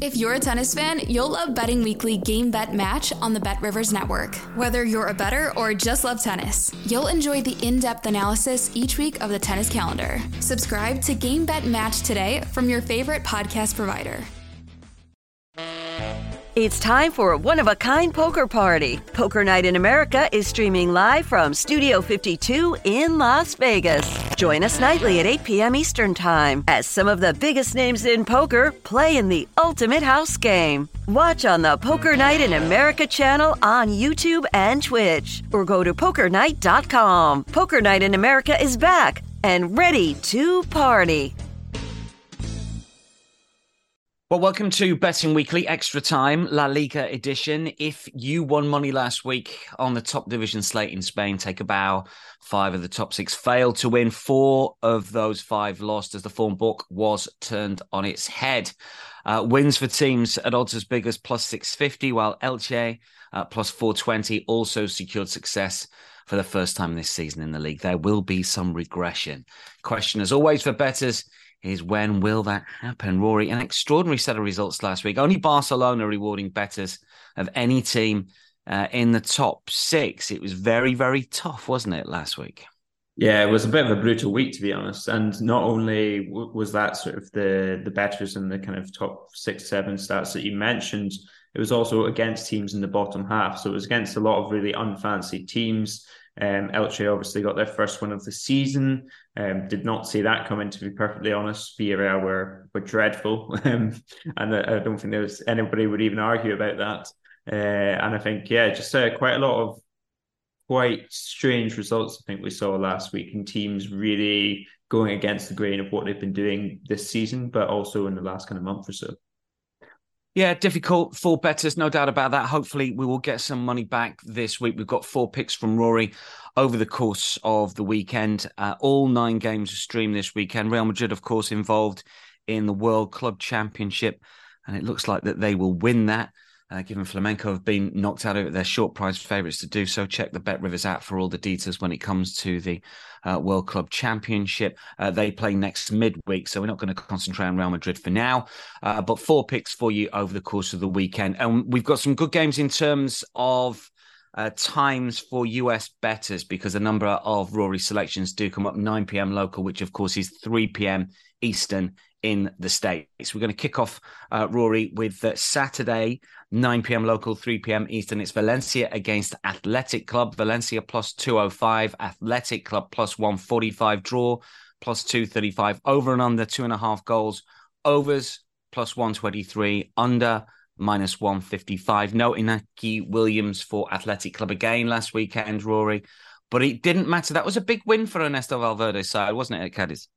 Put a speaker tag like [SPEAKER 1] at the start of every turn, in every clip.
[SPEAKER 1] If you're a tennis fan, you'll love Betting Weekly Game Bet Match on the Bet Rivers Network. Whether you're a better or just love tennis, you'll enjoy the in depth analysis each week of the tennis calendar. Subscribe to Game Bet Match today from your favorite podcast provider.
[SPEAKER 2] It's time for a one of a kind poker party. Poker Night in America is streaming live from Studio 52 in Las Vegas. Join us nightly at 8 p.m. Eastern Time as some of the biggest names in poker play in the ultimate house game. Watch on the Poker Night in America channel on YouTube and Twitch or go to pokernight.com. Poker Night in America is back and ready to party.
[SPEAKER 3] Well, welcome to Betting Weekly Extra Time La Liga edition. If you won money last week on the top division slate in Spain, take a bow. Five of the top six failed to win. Four of those five lost as the form book was turned on its head. Uh, wins for teams at odds as big as plus 650, while Elche uh, plus 420 also secured success for the first time this season in the league. There will be some regression. Question, as always, for betters is when will that happen, Rory? An extraordinary set of results last week. Only Barcelona rewarding betters of any team uh, in the top six. It was very, very tough, wasn't it, last week?
[SPEAKER 4] Yeah, it was a bit of a brutal week to be honest. And not only was that sort of the the betters in the kind of top six, seven stats that you mentioned, it was also against teams in the bottom half. So it was against a lot of really unfancy teams. Um, Elche obviously got their first one of the season. Um, did not see that coming, to be perfectly honest. Villarreal were were dreadful, um, and I, don't think there was anybody would even argue about that. Uh, and I think, yeah, just uh, quite a lot of quite strange results. I think we saw last week, and teams really going against the grain of what they've been doing this season, but also in the last kind of month or so.
[SPEAKER 3] Yeah, difficult for betters, no doubt about that. Hopefully, we will get some money back this week. We've got four picks from Rory over the course of the weekend. Uh, all nine games are streamed this weekend. Real Madrid, of course, involved in the World Club Championship, and it looks like that they will win that uh, given Flamengo have been knocked out of their short prize favourites to do so. Check the Bet Rivers app for all the details when it comes to the uh, World Club Championship. Uh, they play next midweek, so we're not going to concentrate on Real Madrid for now. Uh, but four picks for you over the course of the weekend. And we've got some good games in terms of. Uh, times for US betters because a number of Rory selections do come up 9 p.m. local, which of course is 3 p.m. Eastern in the States. We're going to kick off, uh, Rory, with uh, Saturday 9 p.m. local, 3 p.m. Eastern. It's Valencia against Athletic Club. Valencia plus 205, Athletic Club plus 145, draw plus 235, over and under two and a half goals, overs plus 123, under minus 155. No Inaki Williams for Athletic Club again last weekend, Rory. But it didn't matter. That was a big win for Ernesto Valverde's side, wasn't it, at Cadiz?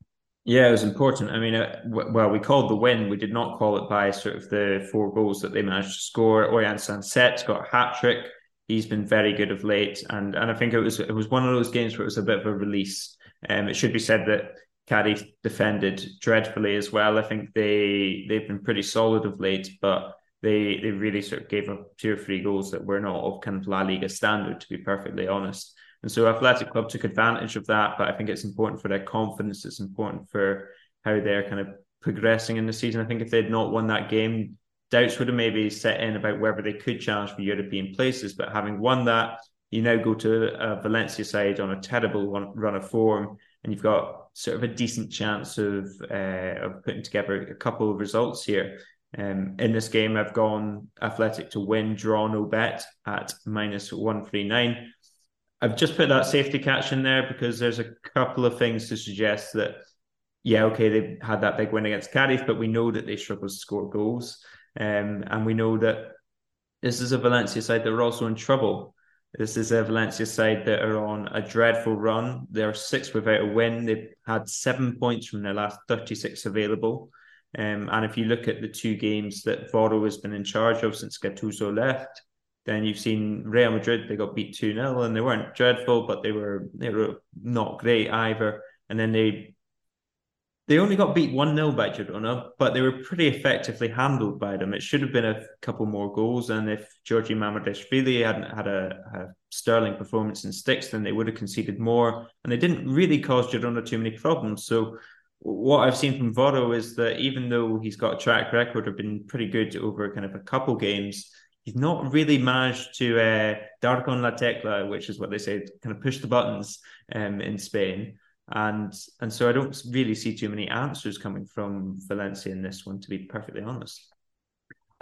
[SPEAKER 4] Yeah, it was important. I mean, uh, w- well, we called the win. We did not call it by sort of the four goals that they managed to score. Oihan Sancet got a hat trick. He's been very good of late, and and I think it was it was one of those games where it was a bit of a release. Um, it should be said that Cadiz defended dreadfully as well. I think they they've been pretty solid of late, but they they really sort of gave up two or three goals that were not of kind of La Liga standard, to be perfectly honest. And so Athletic Club took advantage of that, but I think it's important for their confidence. It's important for how they're kind of progressing in the season. I think if they'd not won that game, doubts would have maybe set in about whether they could challenge for European places. But having won that, you now go to Valencia side on a terrible run of form, and you've got sort of a decent chance of uh, of putting together a couple of results here. Um, in this game, I've gone Athletic to win, draw no bet at minus one three nine. I've just put that safety catch in there because there's a couple of things to suggest that, yeah, okay, they had that big win against Cadiz, but we know that they struggle to score goals. Um, and we know that this is a Valencia side that are also in trouble. This is a Valencia side that are on a dreadful run. They're six without a win. They've had seven points from their last 36 available. Um, and if you look at the two games that Voro has been in charge of since Gattuso left, Then you've seen Real Madrid, they got beat 2 0 and they weren't dreadful, but they were they were not great either. And then they they only got beat 1 0 by Girona, but they were pretty effectively handled by them. It should have been a couple more goals. And if Giorgi Mamardashvili hadn't had a, a sterling performance in sticks, then they would have conceded more. And they didn't really cause Girona too many problems. So, what I've seen from Voro is that even though he's got a track record of being pretty good over kind of a couple games, he's not really managed to uh, dar con la tecla, which is what they say, kind of push the buttons um, in Spain and and so I don't really see too many answers coming from Valencia in this one, to be perfectly honest.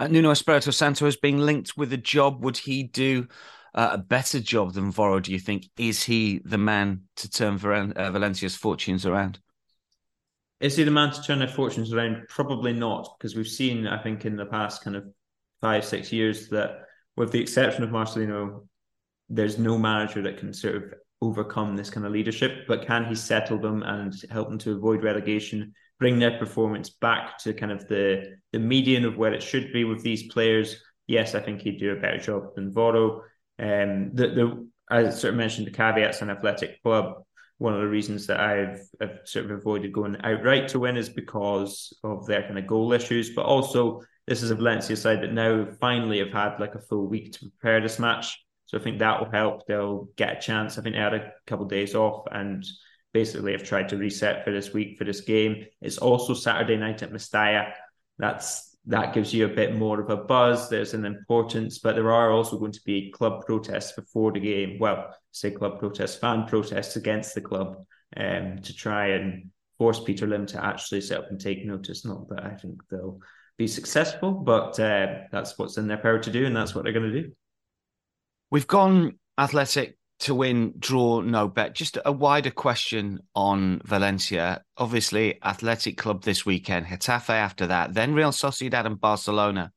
[SPEAKER 3] Uh, Nuno Espirito Santo is being linked with a job. Would he do uh, a better job than Voro? Do you think? Is he the man to turn uh, Valencia's fortunes around?
[SPEAKER 4] Is he the man to turn their fortunes around? Probably not, because we've seen, I think, in the past kind of five, six years that, with the exception of Marcelino, there's no manager that can sort of overcome this kind of leadership, but can he settle them and help them to avoid relegation, bring their performance back to kind of the the median of where it should be with these players? Yes, I think he'd do a better job than Voro. Um, the the I sort of mentioned the caveats on Athletic Club. One of the reasons that I've, I've sort of avoided going outright to win is because of their kind of goal issues, but also this is a Valencia side that now finally have had like a full week to prepare this match. So I think that will help. They'll get a chance. I think they had a couple of days off and basically have tried to reset for this week for this game. It's also Saturday night at Mestalla. That's that gives you a bit more of a buzz. There's an importance, but there are also going to be club protests before the game. Well, say club protests, fan protests against the club, um, to try and force Peter Lim to actually sit up and take notice. Not that I think they'll be successful, but uh, that's what's in their power to do, and that's what they're going to do.
[SPEAKER 3] We've gone athletic to win, draw, no bet. Just a wider question on Valencia. Obviously, Athletic Club this weekend, Getafe after that, then Real Sociedad and Barcelona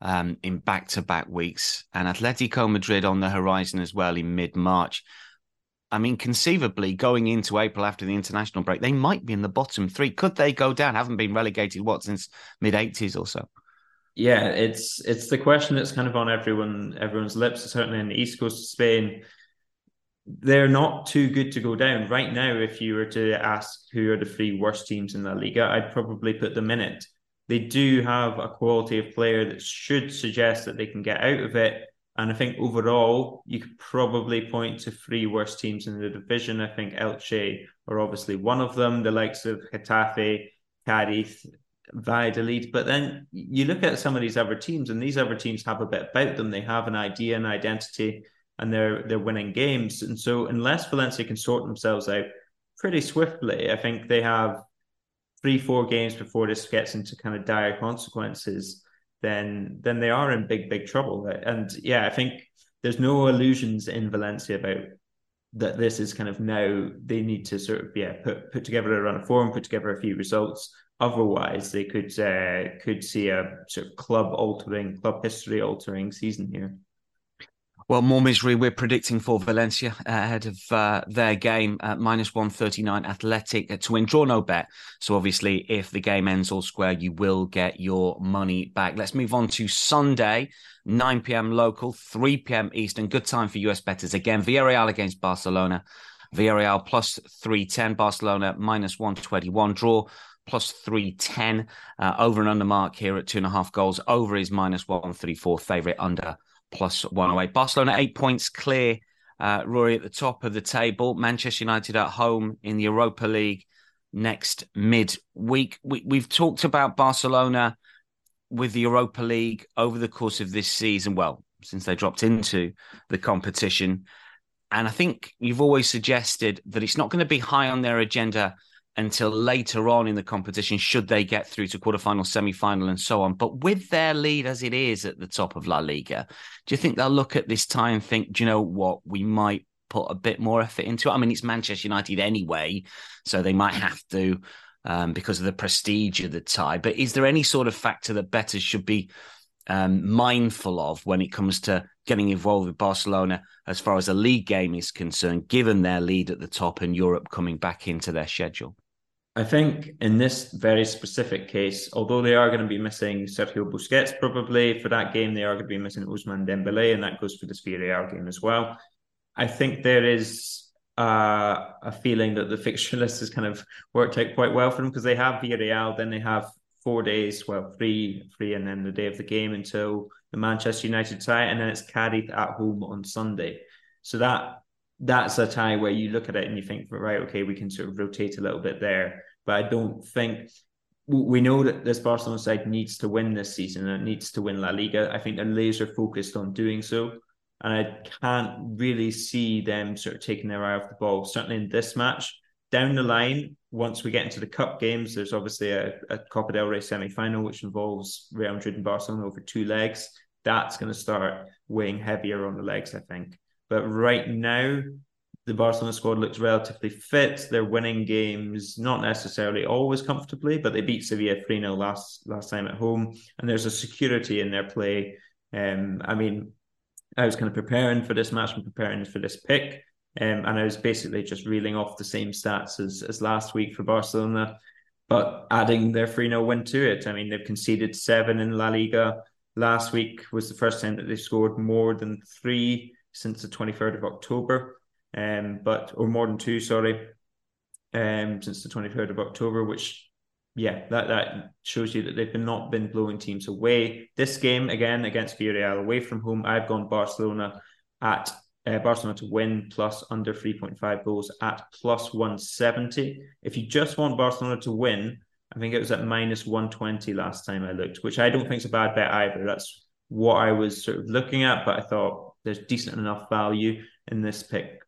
[SPEAKER 3] um, in back to back weeks, and Atletico Madrid on the horizon as well in mid March. I mean, conceivably, going into April after the international break, they might be in the bottom three. Could they go down? Haven't been relegated, what, since mid 80s or so?
[SPEAKER 4] yeah, it's it's the question that's kind of on everyone everyone's lips. Certainly in the east coast of Spain, they're not too good to go down right now. If you were to ask who are the three worst teams in La Liga, I'd probably put them in it. They do have a quality of player that should suggest that they can get out of it. And I think overall, you could probably point to three worst teams in the division. I think Elche are obviously one of them. The likes of Getafe, Cadiz, Valladolid. But then you look at some of these other teams, and these other teams have a bit about them. They have an idea, an identity, and they're they're winning games. And so unless Valencia can sort themselves out pretty swiftly, I think they have three, four games before this gets into kind of dire consequences. Then then they are in big, big trouble. And yeah, I think there's no illusions in Valencia about that this is kind of now they need to sort of yeah put put together a run of form, put together a few results Otherwise, they could uh, could see a sort of club altering, club history altering season here.
[SPEAKER 3] Well, more misery we're predicting for Valencia ahead of uh, their game at minus 139 Athletic to win. Draw no bet. So, obviously, if the game ends all square, you will get your money back. Let's move on to Sunday, 9 p.m. local, 3 p.m. Eastern. Good time for US bettors. Again, Villarreal against Barcelona. Villarreal plus 310, Barcelona minus 121. Draw plus 310. Uh, over and under mark here at two and a half goals. Over is minus 134. Favorite under plus 108. Barcelona, eight points clear. Uh, Rory at the top of the table. Manchester United at home in the Europa League next mid-week. We, we've talked about Barcelona with the Europa League over the course of this season. Well, since they dropped into the competition. And I think you've always suggested that it's not going to be high on their agenda until later on in the competition, should they get through to quarterfinal, semi-final, and so on. But with their lead as it is at the top of La Liga, do you think they'll look at this tie and think, do you know what, we might put a bit more effort into it? I mean, it's Manchester United anyway, so they might have to um, because of the prestige of the tie. But is there any sort of factor that bettors should be um, mindful of when it comes to getting involved with Barcelona as far as a league game is concerned, given their lead at the top and Europe coming back into their schedule?
[SPEAKER 4] I think in this very specific case, although they are going to be missing Sergio Busquets probably for that game, they are going to be missing Ousmane Dembele, and that goes for the Villarreal game as well. I think there is uh, a feeling that the fixture list has kind of worked out quite well for them because they have Villarreal, then they have four days, well, three, three, and then the day of the game until the Manchester United tie, and then it's Cadiz at home on Sunday. So that that's a tie where you look at it and you think, right, okay, we can sort of rotate a little bit there. But I don't think we know that this Barcelona side needs to win this season and it needs to win La Liga. I think they're laser focused on doing so. And I can't really see them sort of taking their eye off the ball, certainly in this match. Down the line, once we get into the cup games, there's obviously a, a Copa del Rey semi final, which involves Real Madrid and Barcelona over two legs. That's going to start weighing heavier on the legs, I think. But right now, the Barcelona squad looks relatively fit. They're winning games, not necessarily always comfortably, but they beat Sevilla 3 0 last, last time at home. And there's a security in their play. Um, I mean, I was kind of preparing for this match and preparing for this pick. Um, and I was basically just reeling off the same stats as, as last week for Barcelona, but adding their 3 0 win to it. I mean, they've conceded seven in La Liga. Last week was the first time that they scored more than three since the 23rd of October, um, but or more than two, sorry, um, since the 23rd of October, which yeah, that that shows you that they've not been blowing teams away. This game again against Villarreal away from home, I've gone Barcelona at uh, Barcelona to win plus under 3.5 goals at plus 170. If you just want Barcelona to win, I think it was at minus 120 last time I looked, which I don't think is a bad bet either. That's what I was sort of looking at, but I thought there's decent enough value in this pick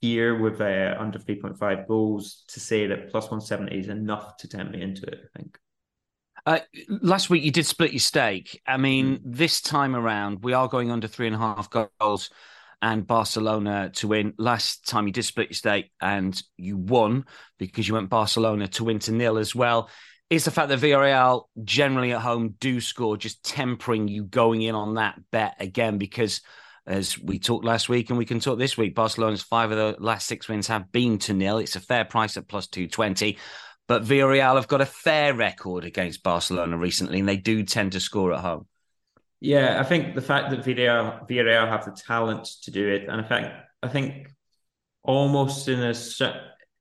[SPEAKER 4] here with uh, under 3.5 goals to say that plus 170 is enough to tempt me into it, I think.
[SPEAKER 3] Uh, last week you did split your stake. I mean, mm. this time around we are going under three and a half goals and Barcelona to win. Last time you did split your stake and you won because you went Barcelona to win to nil as well. Is the fact that Villarreal generally at home do score just tempering you going in on that bet again because as we talked last week and we can talk this week. Barcelona's five of the last six wins have been to nil. It's a fair price at plus 220. But Villarreal have got a fair record against Barcelona recently, and they do tend to score at home.
[SPEAKER 4] Yeah, I think the fact that Villarreal, have the talent to do it, and in fact, I think almost in a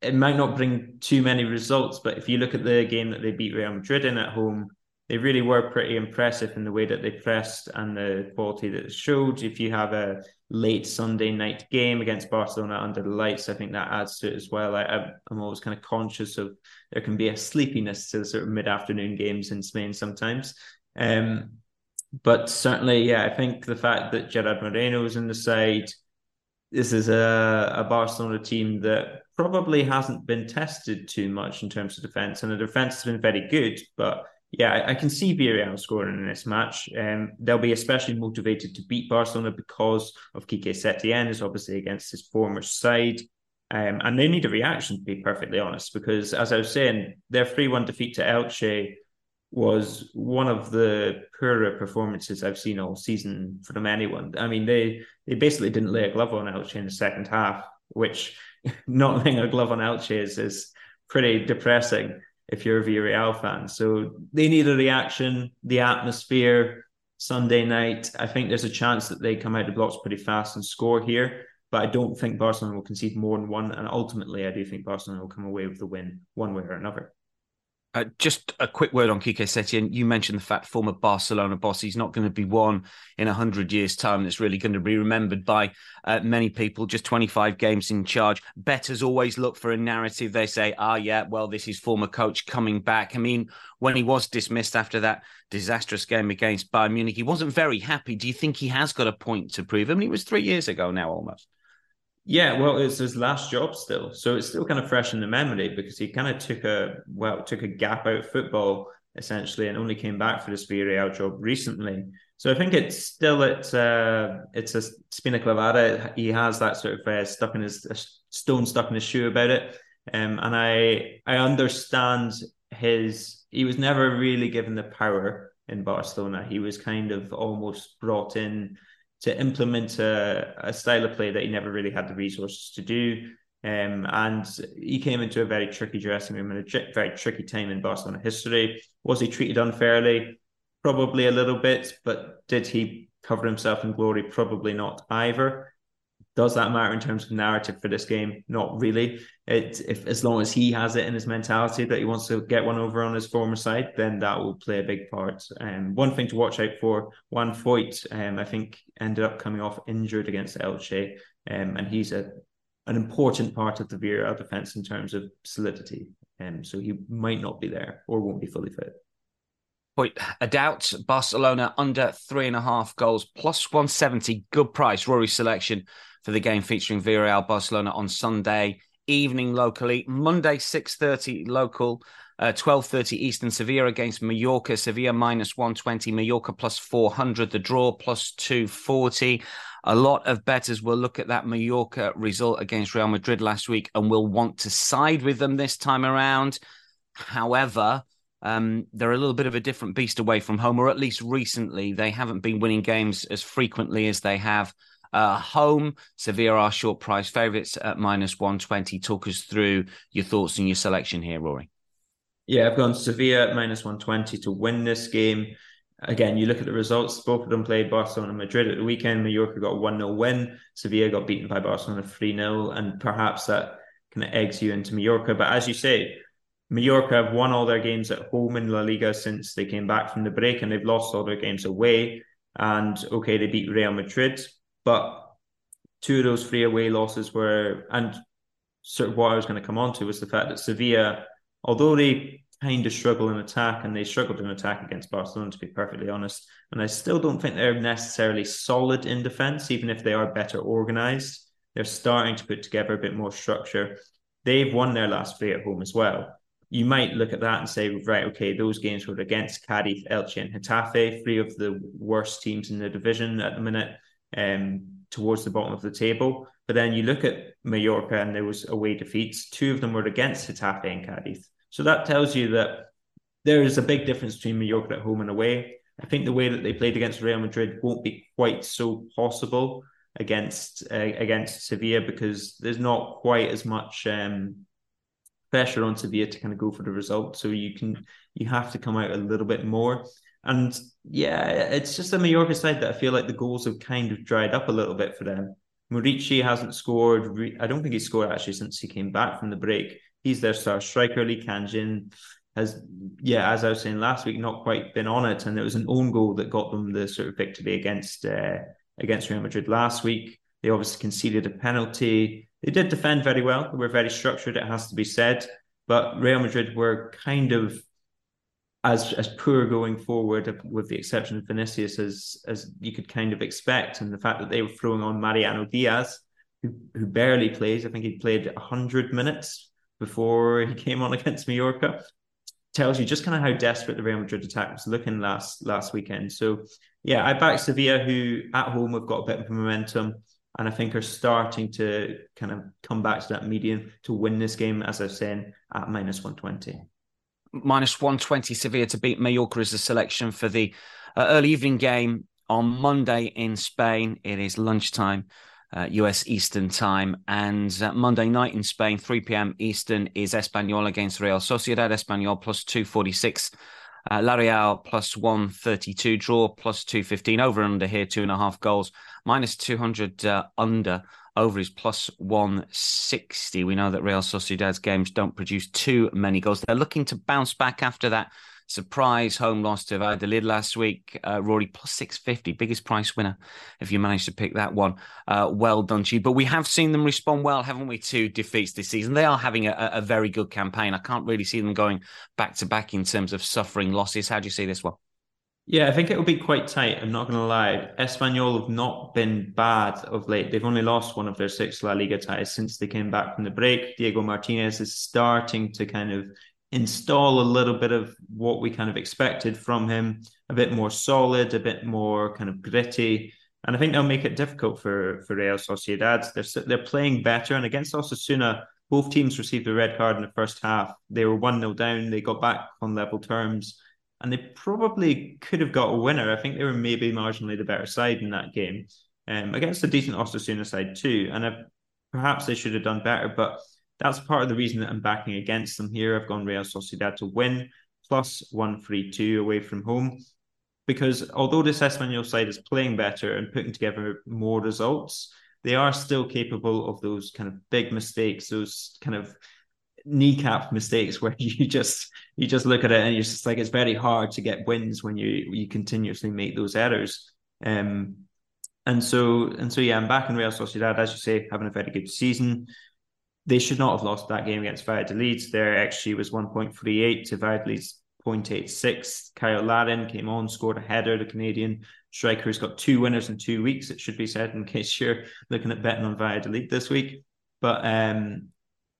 [SPEAKER 4] it might not bring too many results, but if you look at the game that they beat Real Madrid in at home, they really were pretty impressive in the way that they pressed and the quality that it showed. If you have a late Sunday night game against Barcelona under the lights, I think that adds to it as well. I, am always kind of conscious of there can be a sleepiness to the sort of mid afternoon games in Spain sometimes. Um, but certainly, yeah, I think the fact that Gerard Moreno is in the side, this is a, a Barcelona team that probably hasn't been tested too much in terms of defense, and the defense has been very good, but yeah, I, can see Villarreal scoring in this match. Um, they'll be especially motivated to beat Barcelona because of Quique Setien is obviously against his former side. Um, and they need a reaction, to be perfectly honest, because as I was saying, their 3 1 defeat to Elche was one of the poorer performances I've seen all season from anyone. I mean, they they basically didn't lay a glove on Elche in the second half, which not laying a glove on Elche is, is pretty depressing if you're a Villarreal fan. So they need a reaction, the atmosphere, Sunday night. I think there's a chance that they come out the blocks pretty fast and score here. But I don't think Barcelona will concede more than one. And ultimately, I do think Barcelona will come away with the win one way or another.
[SPEAKER 3] Uh, just a quick word on Quique Setien. You mentioned the fact former Barcelona boss. He's not going to be one in a hundred years' time that's really going to be remembered by uh, many people. Just 25 games in charge. Betters always look for a narrative. They say, "Ah, yeah, well, this is former coach coming back." I mean, when he was dismissed after that disastrous game against Bayern Munich, he wasn't very happy. Do you think he has got a point to prove? I mean, it was three years ago now, almost.
[SPEAKER 4] Yeah, well, it's his last job still, so it's still kind of fresh in the memory because he kind of took a well took a gap out football essentially and only came back for this Villarreal job recently. So I think it's still it's uh, it's a spina clavada. He has that sort of uh, stuck in his stone stuck in his shoe about it, um, and I I understand his. He was never really given the power in Barcelona. He was kind of almost brought in to implement a, a style of play that he never really had the resources to do. Um, and he came into a very tricky dressing room at a very tricky time in Barcelona history. Was he treated unfairly? Probably a little bit, but did he cover himself in glory? Probably not either. Does that matter in terms of narrative for this game? Not really. It if as long as he has it in his mentality that he wants to get one over on his former side, then that will play a big part. Um, one thing to watch out for: Juan Foyth, um, I think ended up coming off injured against Elche, um, and he's a an important part of the Villarreal defense in terms of solidity. Um, so he might not be there or won't be fully fit.
[SPEAKER 3] Point a doubt. Barcelona under three and a half goals, plus 170. Good price. Rory selection for the game featuring Villarreal Barcelona on Sunday evening locally. Monday, 6.30 local. Uh, 12.30 Eastern, Sevilla against Mallorca. Sevilla minus 120, Mallorca plus 400, the draw plus 240. A lot of bettors will look at that Mallorca result against Real Madrid last week and will want to side with them this time around. However, um, they're a little bit of a different beast away from home, or at least recently. They haven't been winning games as frequently as they have uh, home. Sevilla are short price favourites at minus 120. Talk us through your thoughts and your selection here, Rory.
[SPEAKER 4] Yeah, I've gone Sevilla at minus 120 to win this game again, you look at the results, both of them played Barcelona and Madrid at the weekend. Mallorca got a 1 0 win. Sevilla got beaten by Barcelona 3 0. And perhaps that kind of eggs you into Mallorca. But as you say, Mallorca have won all their games at home in La Liga since they came back from the break, and they've lost all their games away. And okay, they beat Real Madrid, but two of those three away losses were, and sort of what I was going to come on to was the fact that Sevilla, although they kind of struggle in attack, and they struggled in attack against Barcelona, to be perfectly honest. And I still don't think they're necessarily solid in defense, even if they are better organized. They're starting to put together a bit more structure. They've won their last three at home as well. You might look at that and say, right, okay, those games were against Cadiz, Elche, and Getafe, three of the worst teams in the division at the minute, um, towards the bottom of the table. But then you look at Mallorca, and there was away defeats. Two of them were against Getafe and Cadiz. So that tells you that there is a big difference between Mallorca at home and away. I think the way that they played against Real Madrid won't be quite so possible against uh, against Sevilla because there's not quite as much um, pressure on Sevilla to kind of go for the result. So you can you have to come out a little bit more. And yeah, it's just a Mallorca side that I feel like the goals have kind of dried up a little bit for them. Muriqi hasn't scored. I don't think he scored actually since he came back from the break he's their star striker. Lee Kang-in has, yeah, as I was saying last week, not quite been on it, and it was an own goal that got them the sort of victory against uh, against Real Madrid last week. They obviously conceded a penalty. They did defend very well. They were very structured. It has to be said, but Real Madrid were kind of as as poor going forward, with the exception of Vinicius, as as you could kind of expect, and the fact that they were throwing on Mariano Diaz, who who barely plays. I think he played hundred minutes before he came on against Mallorca. Tells you just kind of how desperate the Real Madrid attack was looking last last weekend. So yeah, I back Sevilla, who at home have got a bit of momentum and I think are starting to kind of come back to that median to win this game, as I've saying, at minus 120.
[SPEAKER 3] Minus 120 Sevilla to beat Mallorca is the selection for the uh, early evening game on Monday in Spain. It is lunchtime uh, US Eastern Time. And uh, Monday night in Spain, 3 p.m. Eastern, is Espanyol against Real Sociedad. Espanyol plus 246. Uh, La Real plus 132, draw plus 215, over and under here, two and a half goals, minus 200 uh, under, over is plus 160. We know that Real Sociedad's games don't produce too many goals. They're looking to bounce back after that surprise home loss to Valladolid last week. Uh, Rory plus 650, biggest price winner if you managed to pick that one. Uh, well done to you. But we have seen them respond well, haven't we, to defeats this season? They are having a, a very good campaign. I can't really see them going back to back in terms of suffering losses. How do you see this one?
[SPEAKER 4] Yeah, I think it will be quite tight. I'm not going to lie. Espanyol have not been bad of late. They've only lost one of their six La Liga ties since they came back from the break. Diego Martinez is starting to kind of install a little bit of what we kind of expected from him, a bit more solid, a bit more kind of gritty. And I think they'll make it difficult for, for Real Sociedad. They're, they're playing better. And against Osasuna, both teams received a red card in the first half. They were 1 0 down. They got back on level terms. And they probably could have got a winner. I think they were maybe marginally the better side in that game um, against a decent Osasuna side, too. And I perhaps they should have done better, but that's part of the reason that I'm backing against them here. I've gone Real Sociedad to win plus 132 away from home because although this Espanyol side is playing better and putting together more results, they are still capable of those kind of big mistakes, those kind of kneecap mistakes where you just you just look at it and you're just like it's very hard to get wins when you you continuously make those errors. Um, and so and so yeah, I'm back in Real Sociedad, as you say, having a very good season. They should not have lost that game against Valladolid. Their XG was 1.38 to Valladolid's 0.86. Kyle Larin came on, scored a header. The Canadian striker has got two winners in two weeks, it should be said, in case you're looking at betting on Valladolid this week. But um,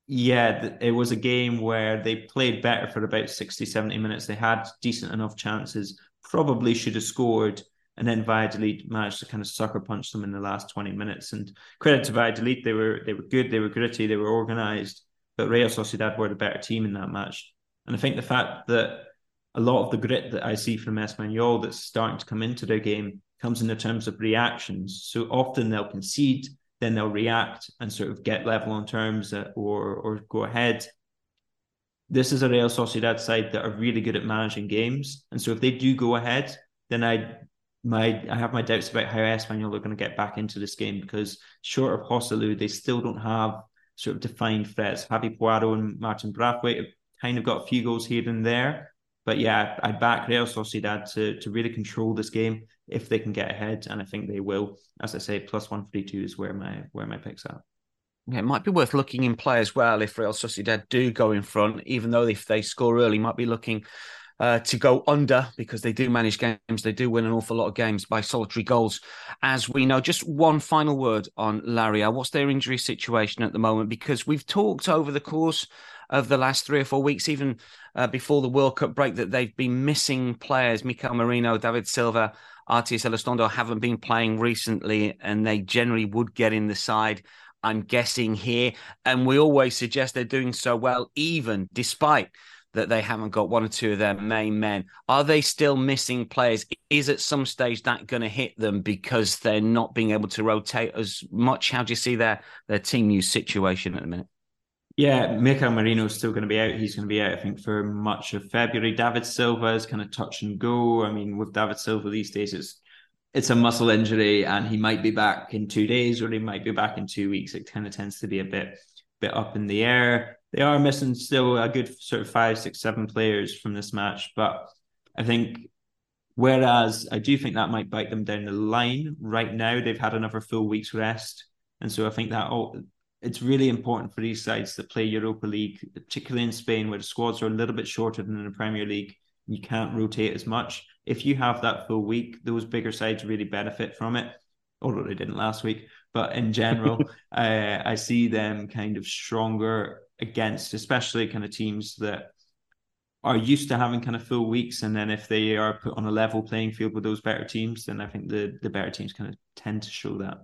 [SPEAKER 4] yeah, it was a game where they played better for about 60, 70 minutes. They had decent enough chances, probably should have scored. And then Valladolid managed to kind of sucker punch them in the last 20 minutes. And credit to Valladolid, they were they were good, they were gritty, they were organized. But Real Sociedad were the better team in that match. And I think the fact that a lot of the grit that I see from Espanyol that's starting to come into their game comes in the terms of reactions. So often they'll concede, then they'll react and sort of get level on terms or or go ahead. This is a Real Sociedad side that are really good at managing games, and so if they do go ahead, then I my I have my doubts about how Espanyol are going to get back into this game because short of Joselu, they still don't have sort of defined threats. Javi Puado and Martin Braithwaite have kind of got a few goals here and there, but yeah, I back Real Sociedad to to really control this game if they can get ahead, and I think they will. As I say, plus one forty two is where my where my picks are.
[SPEAKER 3] Yeah, it might be worth looking in play as well if Real Sociedad do go in front, even though if they score early, might be looking uh, to go under because they do manage games. They do win an awful lot of games by solitary goals, as we know. Just one final word on Llaria. What's their injury situation at the moment? Because we've talked over the course of the last three or four weeks, even uh, before the World Cup break, that they've been missing players. Mikel Merino, David Silva, Aritz Elustondo haven't been playing recently, and they generally would get in the side. I'm guessing here, and we always suggest they're doing so well, even despite that they haven't got one or two of their main men. Are they still missing players? Is at some stage that going to hit them because they're not being able to rotate as much? How do you see their their team use situation at the minute?
[SPEAKER 4] Yeah, Mikel Merino is still going to be out. He's going to be out, I think, for much of February. David Silva is kind of touch and go. I mean, with David Silva these days, it's it's a muscle injury, and he might be back in two days, or he might be back in two weeks. It kind of tends to be a bit bit up in the air. They are missing still a good sort of five, six, seven players from this match, but I think whereas I do think that might bite them down the line. Right now, they've had another full week's rest, and so I think that all it's really important for these sides that play Europa League, particularly in Spain, where the squads are a little bit shorter than in the Premier League. You can't rotate as much. If you have that full week, those bigger sides really benefit from it. Although they didn't last week, but in general, uh, I see them kind of stronger against, especially kind of teams that are used to having kind of full weeks, and then if they are put on a level playing field with those better teams, then I think the the better teams kind of tend to show that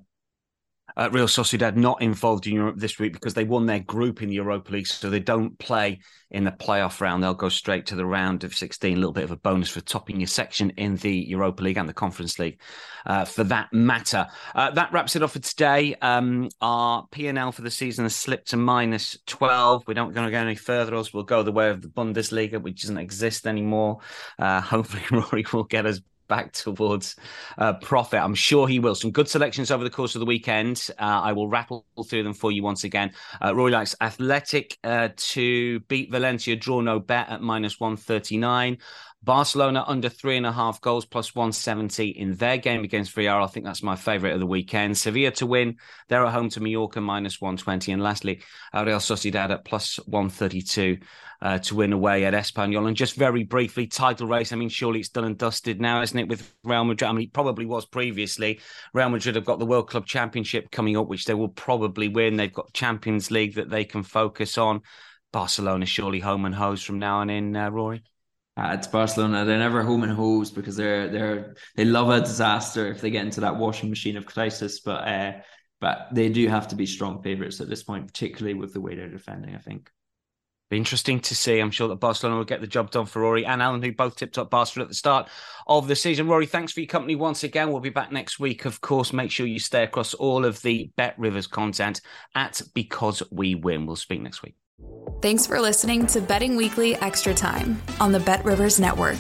[SPEAKER 3] uh, Real Sociedad not involved in Europe this week because they won their group in the Europa League, so they don't play in the playoff round. They'll go straight to the round of 16. A little bit of a bonus for topping your section in the Europa League and the Conference League, uh, for that matter. Uh, that wraps it off for today. Um, our P&L for the season has slipped to minus 12. We're not going to go any further, else we'll go the way of the Bundesliga, which doesn't exist anymore. Uh, hopefully, Rory will get us back towards uh, profit. I'm sure he will. Some good selections over the course of the weekend. Uh, I will rattle through them for you once again. Uh, Roy likes Athletic uh, to beat Valencia, draw no bet at minus 139. Barcelona under three and a half goals plus 170 in their game against Villarreal. I think that's my favourite of the weekend. Sevilla to win. They're at home to Mallorca minus 120. And lastly, Real Sociedad at plus 132 uh, to win away at Espanyol. And just very briefly, title race. I mean, surely it's done and dusted now, isn't it, with Real Madrid? I mean, it probably was previously. Real Madrid have got the World Club Championship coming up, which they will probably win. They've got Champions League that they can focus on. Barcelona surely home and hose from now on in, uh, Rory.
[SPEAKER 4] Uh, it's Barcelona. They're never home and hose because they're they're they love a disaster if they get into that washing machine of crisis. But uh, but they do have to be strong favourites at this point, particularly with the way they're defending. I think.
[SPEAKER 3] Interesting to see. I'm sure that Barcelona will get the job done for Rory and Alan, who both tipped up Barcelona at the start of the season. Rory, thanks for your company once again. We'll be back next week. Of course, make sure you stay across all of the Bet Rivers content at Because We Win. We'll speak next week.
[SPEAKER 1] Thanks for listening to Betting Weekly Extra Time on the Bet Rivers Network.